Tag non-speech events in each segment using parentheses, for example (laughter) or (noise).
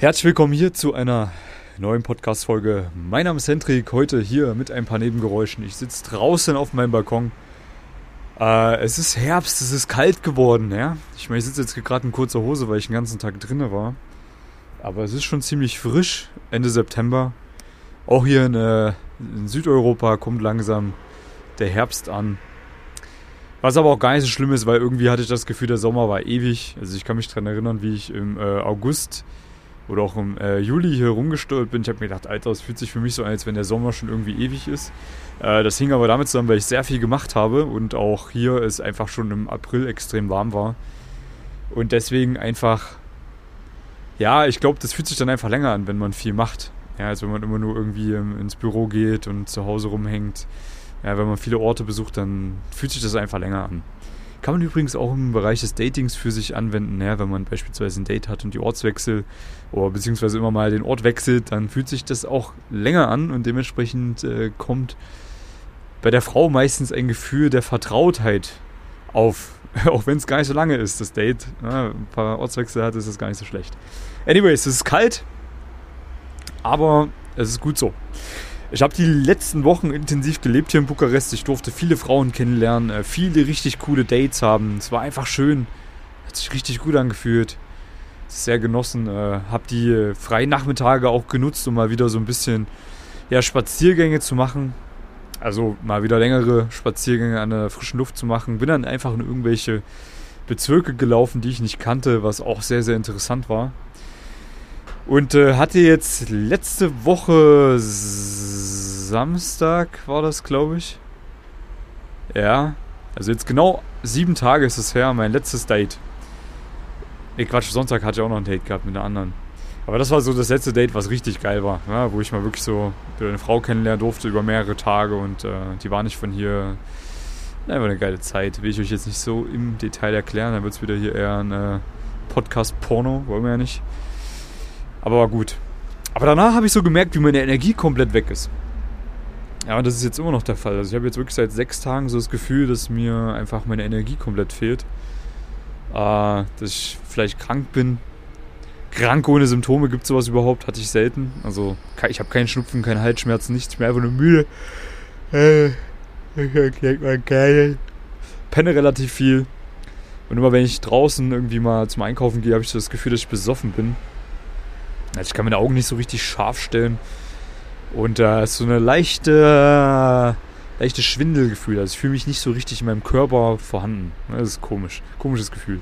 Herzlich willkommen hier zu einer neuen Podcast-Folge. Mein Name ist Hendrik, heute hier mit ein paar Nebengeräuschen. Ich sitze draußen auf meinem Balkon. Äh, es ist Herbst, es ist kalt geworden. Ja? Ich meine, ich sitze jetzt gerade in kurzer Hose, weil ich den ganzen Tag drinne war. Aber es ist schon ziemlich frisch, Ende September. Auch hier in, äh, in Südeuropa kommt langsam der Herbst an. Was aber auch gar nicht so schlimm ist, weil irgendwie hatte ich das Gefühl, der Sommer war ewig. Also ich kann mich daran erinnern, wie ich im äh, August oder auch im äh, Juli hier rumgesteuert bin. Ich habe mir gedacht, Alter, es fühlt sich für mich so an, als wenn der Sommer schon irgendwie ewig ist. Äh, das hing aber damit zusammen, weil ich sehr viel gemacht habe und auch hier es einfach schon im April extrem warm war. Und deswegen einfach, ja, ich glaube, das fühlt sich dann einfach länger an, wenn man viel macht. Ja, als wenn man immer nur irgendwie ähm, ins Büro geht und zu Hause rumhängt ja, wenn man viele Orte besucht, dann fühlt sich das einfach länger an. Kann man übrigens auch im Bereich des Datings für sich anwenden, ja, wenn man beispielsweise ein Date hat und die Ortswechsel oder beziehungsweise immer mal den Ort wechselt, dann fühlt sich das auch länger an und dementsprechend äh, kommt bei der Frau meistens ein Gefühl der Vertrautheit auf, (laughs) auch wenn es gar nicht so lange ist, das Date. Ja, ein paar Ortswechsel hat, ist das gar nicht so schlecht. Anyways, es ist kalt, aber es ist gut so. Ich habe die letzten Wochen intensiv gelebt hier in Bukarest. Ich durfte viele Frauen kennenlernen, äh, viele richtig coole Dates haben. Es war einfach schön. Hat sich richtig gut angefühlt. Sehr genossen. Äh, habe die äh, freien Nachmittage auch genutzt, um mal wieder so ein bisschen ja, Spaziergänge zu machen. Also mal wieder längere Spaziergänge an der frischen Luft zu machen. Bin dann einfach in irgendwelche Bezirke gelaufen, die ich nicht kannte, was auch sehr, sehr interessant war. Und äh, hatte jetzt letzte Woche Samstag war das, glaube ich. Ja. Also jetzt genau sieben Tage ist es her, mein letztes Date. Ne, Quatsch, Sonntag hatte ich auch noch ein Date gehabt mit einer anderen. Aber das war so das letzte Date, was richtig geil war. Ja, wo ich mal wirklich so eine Frau kennenlernen durfte über mehrere Tage und äh, die war nicht von hier. Einfach eine geile Zeit. Will ich euch jetzt nicht so im Detail erklären. Dann wird es wieder hier eher ein äh, Podcast-Porno. Wollen wir ja nicht. Aber war gut. Aber danach habe ich so gemerkt, wie meine Energie komplett weg ist. Ja, und das ist jetzt immer noch der Fall. Also ich habe jetzt wirklich seit sechs Tagen so das Gefühl, dass mir einfach meine Energie komplett fehlt. Äh, dass ich vielleicht krank bin. Krank ohne Symptome gibt es sowas überhaupt, hatte ich selten. Also ich habe keinen Schnupfen, keine Halsschmerzen, nichts. Ich bin einfach nur müde. Äh, ich mal geil. Penne relativ viel. Und immer wenn ich draußen irgendwie mal zum Einkaufen gehe, habe ich so das Gefühl, dass ich besoffen bin. Also ich kann meine Augen nicht so richtig scharf stellen. Und da äh, ist so eine leichte, leichte Schwindelgefühl. Also ich fühle mich nicht so richtig in meinem Körper vorhanden. Das ist komisch. Komisches Gefühl.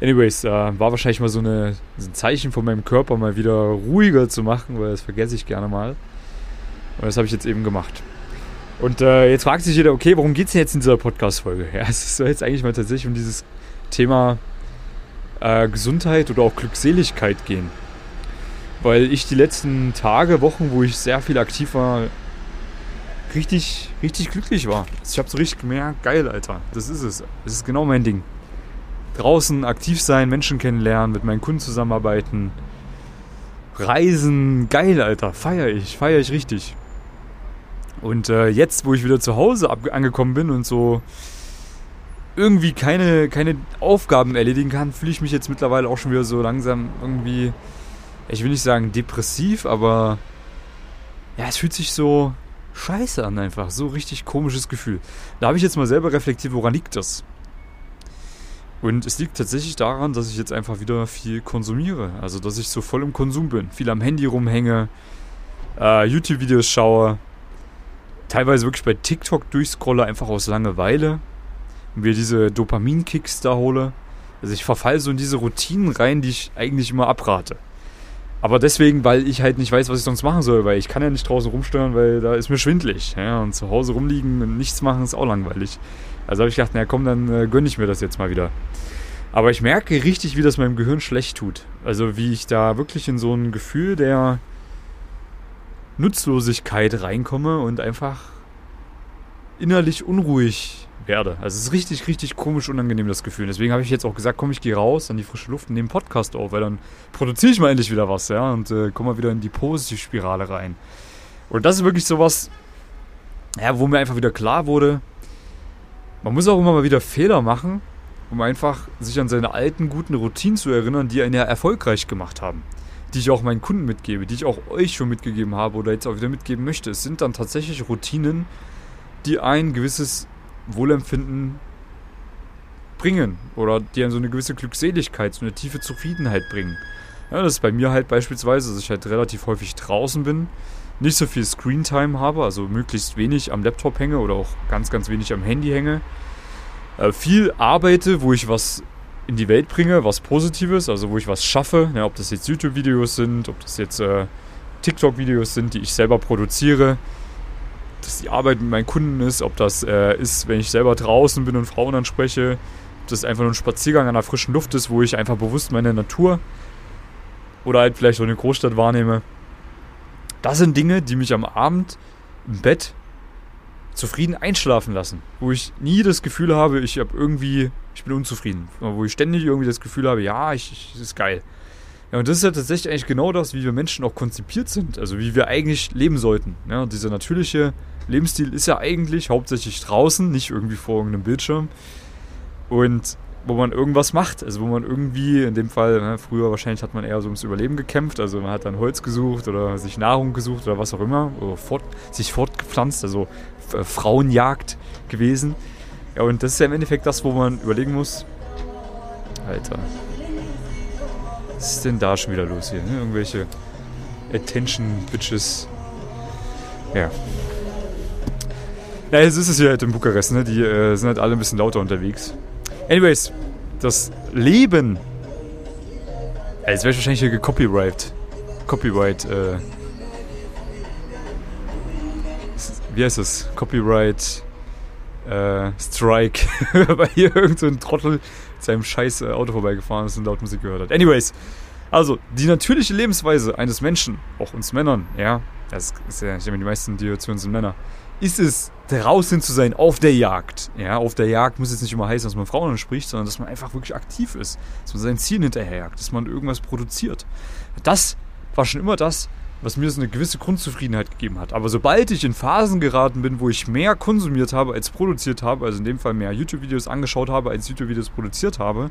Anyways, äh, war wahrscheinlich mal so, eine, so ein Zeichen von meinem Körper, mal wieder ruhiger zu machen, weil das vergesse ich gerne mal. Und das habe ich jetzt eben gemacht. Und äh, jetzt fragt sich jeder, okay, worum geht es denn jetzt in dieser Podcast-Folge? (laughs) Ja, es soll jetzt eigentlich mal tatsächlich um dieses Thema äh, Gesundheit oder auch Glückseligkeit gehen weil ich die letzten Tage, Wochen, wo ich sehr viel aktiv war, richtig, richtig glücklich war. Ich habe so richtig gemerkt, geil, Alter, das ist es. Das ist genau mein Ding. Draußen aktiv sein, Menschen kennenlernen, mit meinen Kunden zusammenarbeiten, reisen, geil, Alter, feiere ich, feiere ich richtig. Und äh, jetzt, wo ich wieder zu Hause angekommen bin und so irgendwie keine, keine Aufgaben erledigen kann, fühle ich mich jetzt mittlerweile auch schon wieder so langsam irgendwie ich will nicht sagen depressiv, aber ja, es fühlt sich so scheiße an einfach. So richtig komisches Gefühl. Da habe ich jetzt mal selber reflektiert, woran liegt das? Und es liegt tatsächlich daran, dass ich jetzt einfach wieder viel konsumiere. Also, dass ich so voll im Konsum bin. Viel am Handy rumhänge, äh, YouTube-Videos schaue, teilweise wirklich bei TikTok durchscrolle, einfach aus Langeweile. Und mir diese Dopamin-Kicks da hole. Also, ich verfalle so in diese Routinen rein, die ich eigentlich immer abrate. Aber deswegen, weil ich halt nicht weiß, was ich sonst machen soll, weil ich kann ja nicht draußen rumsteuern, weil da ist mir schwindlig. Ja, und zu Hause rumliegen und nichts machen ist auch langweilig. Also habe ich gedacht, na komm, dann äh, gönne ich mir das jetzt mal wieder. Aber ich merke richtig, wie das meinem Gehirn schlecht tut. Also wie ich da wirklich in so ein Gefühl der Nutzlosigkeit reinkomme und einfach innerlich unruhig werde. Also es ist richtig, richtig komisch unangenehm, das Gefühl. Deswegen habe ich jetzt auch gesagt, komm, ich gehe raus an die frische Luft und nehme Podcast auf, weil dann produziere ich mal endlich wieder was, ja, und äh, komme mal wieder in die Positivspirale rein. Und das ist wirklich sowas, ja, wo mir einfach wieder klar wurde, man muss auch immer mal wieder Fehler machen, um einfach sich an seine alten, guten Routinen zu erinnern, die einen ja erfolgreich gemacht haben. die ich auch meinen Kunden mitgebe, die ich auch euch schon mitgegeben habe oder jetzt auch wieder mitgeben möchte. Es sind dann tatsächlich Routinen, die ein gewisses Wohlempfinden bringen oder die einen so eine gewisse Glückseligkeit, so eine tiefe Zufriedenheit bringen. Ja, das ist bei mir halt beispielsweise, dass ich halt relativ häufig draußen bin, nicht so viel Screentime habe, also möglichst wenig am Laptop hänge oder auch ganz, ganz wenig am Handy hänge. Äh, viel arbeite, wo ich was in die Welt bringe, was Positives, also wo ich was schaffe, ja, ob das jetzt YouTube-Videos sind, ob das jetzt äh, TikTok-Videos sind, die ich selber produziere, dass die Arbeit mit meinen Kunden ist, ob das äh, ist, wenn ich selber draußen bin und Frauen anspreche, ob das einfach nur ein Spaziergang an der frischen Luft ist, wo ich einfach bewusst meine Natur oder halt vielleicht auch eine Großstadt wahrnehme. Das sind Dinge, die mich am Abend im Bett zufrieden einschlafen lassen, wo ich nie das Gefühl habe, ich habe irgendwie, ich bin unzufrieden, wo ich ständig irgendwie das Gefühl habe, ja, ich, ich das ist geil. Ja, und das ist ja tatsächlich eigentlich genau das, wie wir Menschen auch konzipiert sind, also wie wir eigentlich leben sollten. Ja, dieser natürliche Lebensstil ist ja eigentlich hauptsächlich draußen, nicht irgendwie vor irgendeinem Bildschirm. Und wo man irgendwas macht. Also wo man irgendwie, in dem Fall, ne, früher wahrscheinlich hat man eher so ums Überleben gekämpft. Also man hat dann Holz gesucht oder sich Nahrung gesucht oder was auch immer. Oder fort, sich fortgepflanzt, also äh, Frauenjagd gewesen. Ja, und das ist ja im Endeffekt das, wo man überlegen muss. Alter. Was ist denn da schon wieder los hier? Ne? Irgendwelche Attention-Bitches. Ja. Ja, jetzt ist es hier halt in Bukarest, ne? Die äh, sind halt alle ein bisschen lauter unterwegs. Anyways, das Leben. Ja, jetzt wäre ich wahrscheinlich hier gecopyright. Copyright, äh. Wie heißt das? Copyright. Äh, Strike. (laughs) Weil hier irgend so Trottel seinem scheiß äh, Auto vorbeigefahren ist und laut Musik gehört hat. Anyways. Also, die natürliche Lebensweise eines Menschen, auch uns Männern, ja, das ist ja, ich denke, die meisten, die zu uns sind Männer, ist es, draußen zu sein, auf der Jagd. Ja, auf der Jagd muss jetzt nicht immer heißen, dass man Frauen anspricht, sondern dass man einfach wirklich aktiv ist, dass man sein Ziel hinterherjagt, dass man irgendwas produziert. Das war schon immer das, was mir so eine gewisse Grundzufriedenheit gegeben hat. Aber sobald ich in Phasen geraten bin, wo ich mehr konsumiert habe als produziert habe, also in dem Fall mehr YouTube-Videos angeschaut habe als YouTube-Videos produziert habe,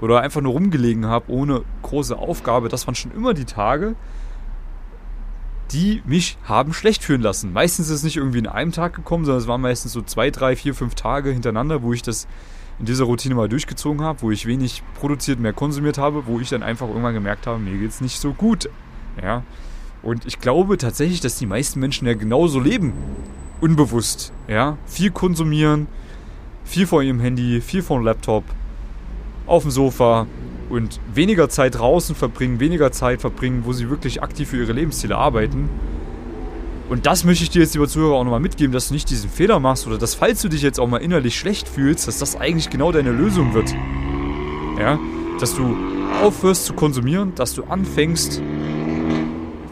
oder einfach nur rumgelegen habe ohne große Aufgabe, das waren schon immer die Tage, die mich haben schlecht fühlen lassen. Meistens ist es nicht irgendwie in einem Tag gekommen, sondern es waren meistens so zwei, drei, vier, fünf Tage hintereinander, wo ich das in dieser Routine mal durchgezogen habe, wo ich wenig produziert, mehr konsumiert habe, wo ich dann einfach irgendwann gemerkt habe, mir geht es nicht so gut. Ja. Und ich glaube tatsächlich, dass die meisten Menschen ja genauso leben. Unbewusst. Ja. Viel konsumieren, viel vor ihrem Handy, viel vor dem Laptop, auf dem Sofa, und weniger Zeit draußen verbringen, weniger Zeit verbringen, wo sie wirklich aktiv für ihre Lebensziele arbeiten. Und das möchte ich dir jetzt, lieber Zuhörer, auch nochmal mitgeben, dass du nicht diesen Fehler machst oder dass, falls du dich jetzt auch mal innerlich schlecht fühlst, dass das eigentlich genau deine Lösung wird. Ja, dass du aufhörst zu konsumieren, dass du anfängst.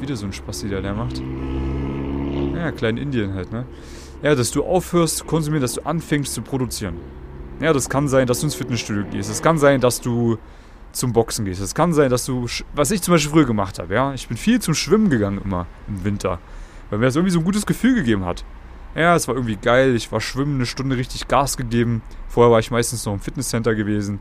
Wieder so ein Spaß, der der macht. Ja, klein Indien halt, ne? Ja, dass du aufhörst zu konsumieren, dass du anfängst zu produzieren. Ja, das kann sein, dass du ins Fitnessstudio gehst. Es kann sein, dass du zum Boxen gehst. Es kann sein, dass du, was ich zum Beispiel früher gemacht habe, ja, ich bin viel zum Schwimmen gegangen immer im Winter, weil mir das irgendwie so ein gutes Gefühl gegeben hat. Ja, es war irgendwie geil, ich war schwimmen, eine Stunde richtig Gas gegeben. Vorher war ich meistens noch im Fitnesscenter gewesen.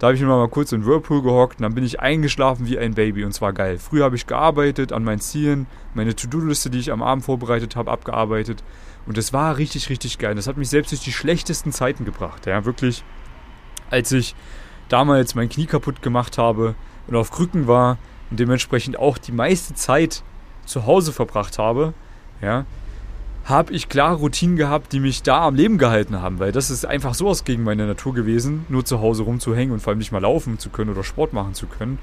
Da habe ich mir mal kurz in Whirlpool gehockt und dann bin ich eingeschlafen wie ein Baby und zwar geil. Früher habe ich gearbeitet an meinen Zielen, meine To-Do-Liste, die ich am Abend vorbereitet habe, abgearbeitet und es war richtig, richtig geil. Das hat mich selbst durch die schlechtesten Zeiten gebracht. Ja, wirklich. Als ich damals mein Knie kaputt gemacht habe und auf Krücken war und dementsprechend auch die meiste Zeit zu Hause verbracht habe, ja, habe ich klare Routinen gehabt, die mich da am Leben gehalten haben, weil das ist einfach sowas gegen meine Natur gewesen, nur zu Hause rumzuhängen und vor allem nicht mal laufen zu können oder Sport machen zu können.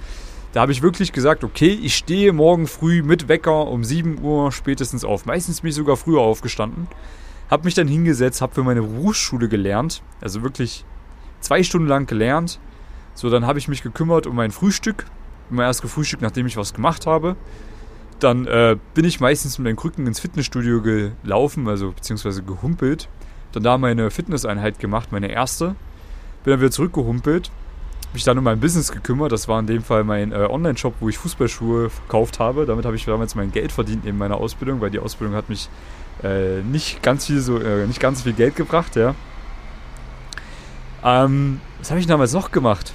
Da habe ich wirklich gesagt, okay, ich stehe morgen früh mit Wecker um 7 Uhr spätestens auf. Meistens bin ich sogar früher aufgestanden. Habe mich dann hingesetzt, habe für meine Berufsschule gelernt, also wirklich zwei Stunden lang gelernt, so, dann habe ich mich gekümmert um mein Frühstück, mein erstes gefrühstückt, nachdem ich was gemacht habe. Dann äh, bin ich meistens mit meinen Krücken ins Fitnessstudio gelaufen, also beziehungsweise gehumpelt. Dann da meine Fitnesseinheit gemacht, meine erste. Bin dann wieder zurückgehumpelt. Mich dann um mein Business gekümmert. Das war in dem Fall mein äh, Online-Shop, wo ich Fußballschuhe verkauft habe. Damit habe ich damals mein Geld verdient in meiner Ausbildung, weil die Ausbildung hat mich äh, nicht ganz viel so, äh, nicht ganz viel Geld gebracht, ja. Ähm, was habe ich damals noch gemacht?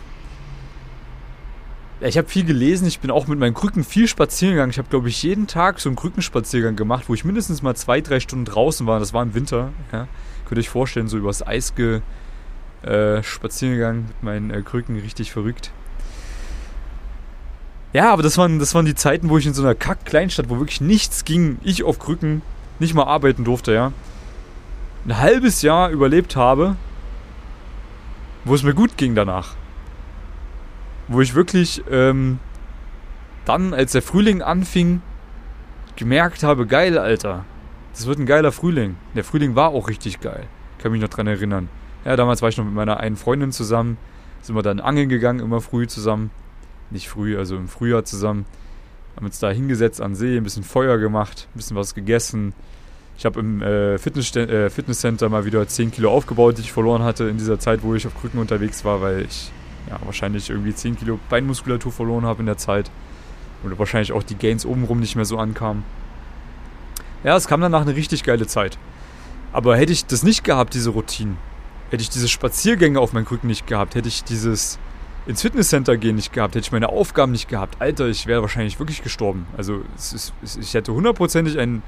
Ja, ich habe viel gelesen, ich bin auch mit meinen Krücken viel spazieren gegangen. Ich habe, glaube ich, jeden Tag so einen Krückenspaziergang gemacht, wo ich mindestens mal zwei, drei Stunden draußen war. Das war im Winter. Ja. Könnt ihr euch vorstellen, so übers Eis ge, äh, spazieren gegangen mit meinen äh, Krücken, richtig verrückt. Ja, aber das waren, das waren die Zeiten, wo ich in so einer Kack-Kleinstadt, wo wirklich nichts ging, ich auf Krücken nicht mal arbeiten durfte, ja. Ein halbes Jahr überlebt habe, wo es mir gut ging danach. Wo ich wirklich ähm, dann, als der Frühling anfing, gemerkt habe, geil, Alter. Das wird ein geiler Frühling. Der Frühling war auch richtig geil. Kann mich noch dran erinnern. Ja, damals war ich noch mit meiner einen Freundin zusammen. Sind wir dann angeln gegangen, immer früh zusammen nicht früh, also im Frühjahr zusammen. Haben uns da hingesetzt an See, ein bisschen Feuer gemacht, ein bisschen was gegessen. Ich habe im äh, Fitness äh, Fitnesscenter mal wieder 10 Kilo aufgebaut, die ich verloren hatte in dieser Zeit, wo ich auf Krücken unterwegs war, weil ich ja, wahrscheinlich irgendwie 10 Kilo Beinmuskulatur verloren habe in der Zeit. Oder wahrscheinlich auch die Gains obenrum nicht mehr so ankamen. Ja, es kam danach eine richtig geile Zeit. Aber hätte ich das nicht gehabt, diese Routinen, hätte ich diese Spaziergänge auf meinen Krücken nicht gehabt, hätte ich dieses ins Fitnesscenter gehen nicht gehabt, hätte ich meine Aufgaben nicht gehabt, Alter, ich wäre wahrscheinlich wirklich gestorben. Also ist, ich hätte hundertprozentig einen,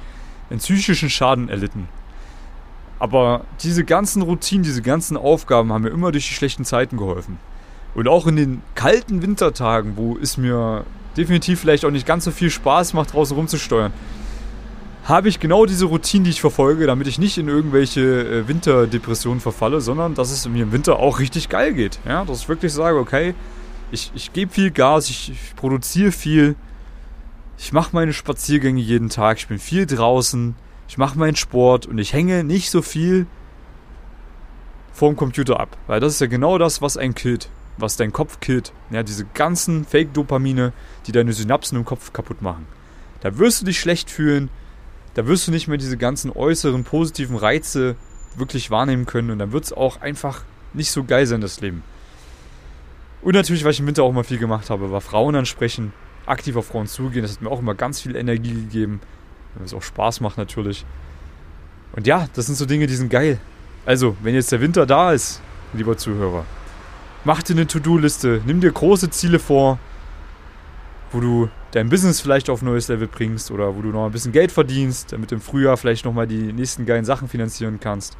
einen psychischen Schaden erlitten. Aber diese ganzen Routinen, diese ganzen Aufgaben haben mir immer durch die schlechten Zeiten geholfen. Und auch in den kalten Wintertagen, wo es mir definitiv vielleicht auch nicht ganz so viel Spaß macht, draußen rumzusteuern, habe ich genau diese Routine, die ich verfolge, damit ich nicht in irgendwelche äh, Winterdepressionen verfalle, sondern dass es mir im Winter auch richtig geil geht. Ja, dass ich wirklich sage, okay, ich, ich gebe viel Gas, ich, ich produziere viel, ich mache meine Spaziergänge jeden Tag, ich bin viel draußen, ich mache meinen Sport und ich hänge nicht so viel vorm Computer ab. Weil das ist ja genau das, was einen killt, was dein Kopf killt. Ja, diese ganzen Fake-Dopamine, die deine Synapsen im Kopf kaputt machen. Da wirst du dich schlecht fühlen, da wirst du nicht mehr diese ganzen äußeren positiven Reize wirklich wahrnehmen können und dann wird es auch einfach nicht so geil sein, das Leben. Und natürlich, weil ich im Winter auch mal viel gemacht habe, war Frauen ansprechen, aktiv auf Frauen zugehen, das hat mir auch immer ganz viel Energie gegeben, weil es auch Spaß macht natürlich. Und ja, das sind so Dinge, die sind geil. Also, wenn jetzt der Winter da ist, lieber Zuhörer, mach dir eine To-Do-Liste, nimm dir große Ziele vor, wo du dein Business vielleicht auf ein neues Level bringst oder wo du noch ein bisschen Geld verdienst, damit im Frühjahr vielleicht nochmal die nächsten geilen Sachen finanzieren kannst.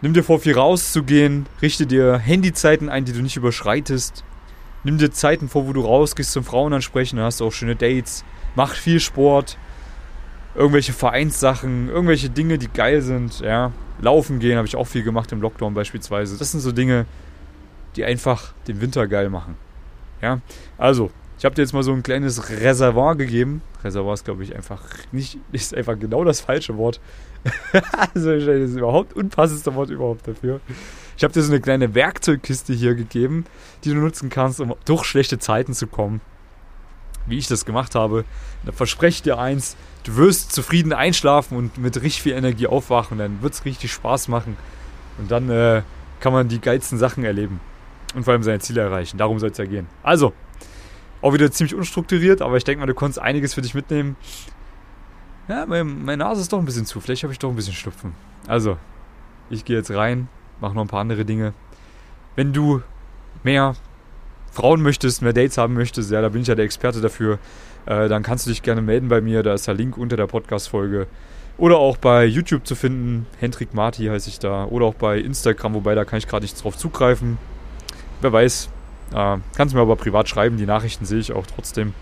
Nimm dir vor, viel rauszugehen, richte dir Handyzeiten ein, die du nicht überschreitest. Nimm dir Zeiten vor, wo du rausgehst zum Frauen ansprechen, dann hast du auch schöne Dates. Mach viel Sport, irgendwelche Vereinssachen, irgendwelche Dinge, die geil sind, ja. Laufen gehen habe ich auch viel gemacht im Lockdown beispielsweise. Das sind so Dinge, die einfach den Winter geil machen. Ja, also ich habe dir jetzt mal so ein kleines Reservoir gegeben. Reservoir ist, glaube ich, einfach nicht, ist einfach genau das falsche Wort. (laughs) also das ist überhaupt unpassendste Wort überhaupt dafür. Ich habe dir so eine kleine Werkzeugkiste hier gegeben, die du nutzen kannst, um durch schlechte Zeiten zu kommen. Wie ich das gemacht habe. Da verspreche ich dir eins, du wirst zufrieden einschlafen und mit richtig viel Energie aufwachen. Dann wird es richtig Spaß machen. Und dann äh, kann man die geilsten Sachen erleben. Und vor allem seine Ziele erreichen. Darum soll es ja gehen. Also, auch wieder ziemlich unstrukturiert, aber ich denke mal, du konntest einiges für dich mitnehmen. Ja, meine, meine Nase ist doch ein bisschen zu. Vielleicht habe ich doch ein bisschen Schnupfen. Also, ich gehe jetzt rein, mache noch ein paar andere Dinge. Wenn du mehr Frauen möchtest, mehr Dates haben möchtest, ja, da bin ich ja der Experte dafür, äh, dann kannst du dich gerne melden bei mir. Da ist der Link unter der Podcast-Folge. Oder auch bei YouTube zu finden. Hendrik Marti heiße ich da. Oder auch bei Instagram, wobei da kann ich gerade nicht drauf zugreifen. Wer weiß, äh, kannst mir aber privat schreiben, die Nachrichten sehe ich auch trotzdem.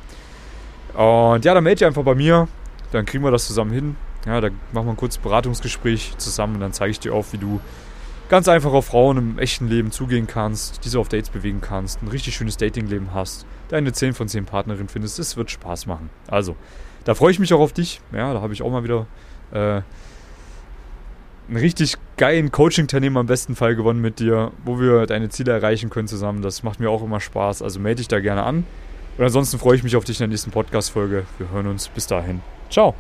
Und ja, dann melde dich einfach bei mir, dann kriegen wir das zusammen hin. Ja, da machen wir ein kurzes Beratungsgespräch zusammen und dann zeige ich dir auf, wie du ganz einfach auf Frauen im echten Leben zugehen kannst, diese auf Dates bewegen kannst, ein richtig schönes Datingleben hast, deine 10 von 10 Partnerin findest. Es wird Spaß machen. Also, da freue ich mich auch auf dich. Ja, da habe ich auch mal wieder äh, einen richtig geilen Coaching-Teilnehmer im besten Fall gewonnen mit dir, wo wir deine Ziele erreichen können zusammen. Das macht mir auch immer Spaß. Also melde dich da gerne an. Und ansonsten freue ich mich auf dich in der nächsten Podcast-Folge. Wir hören uns. Bis dahin. Ciao.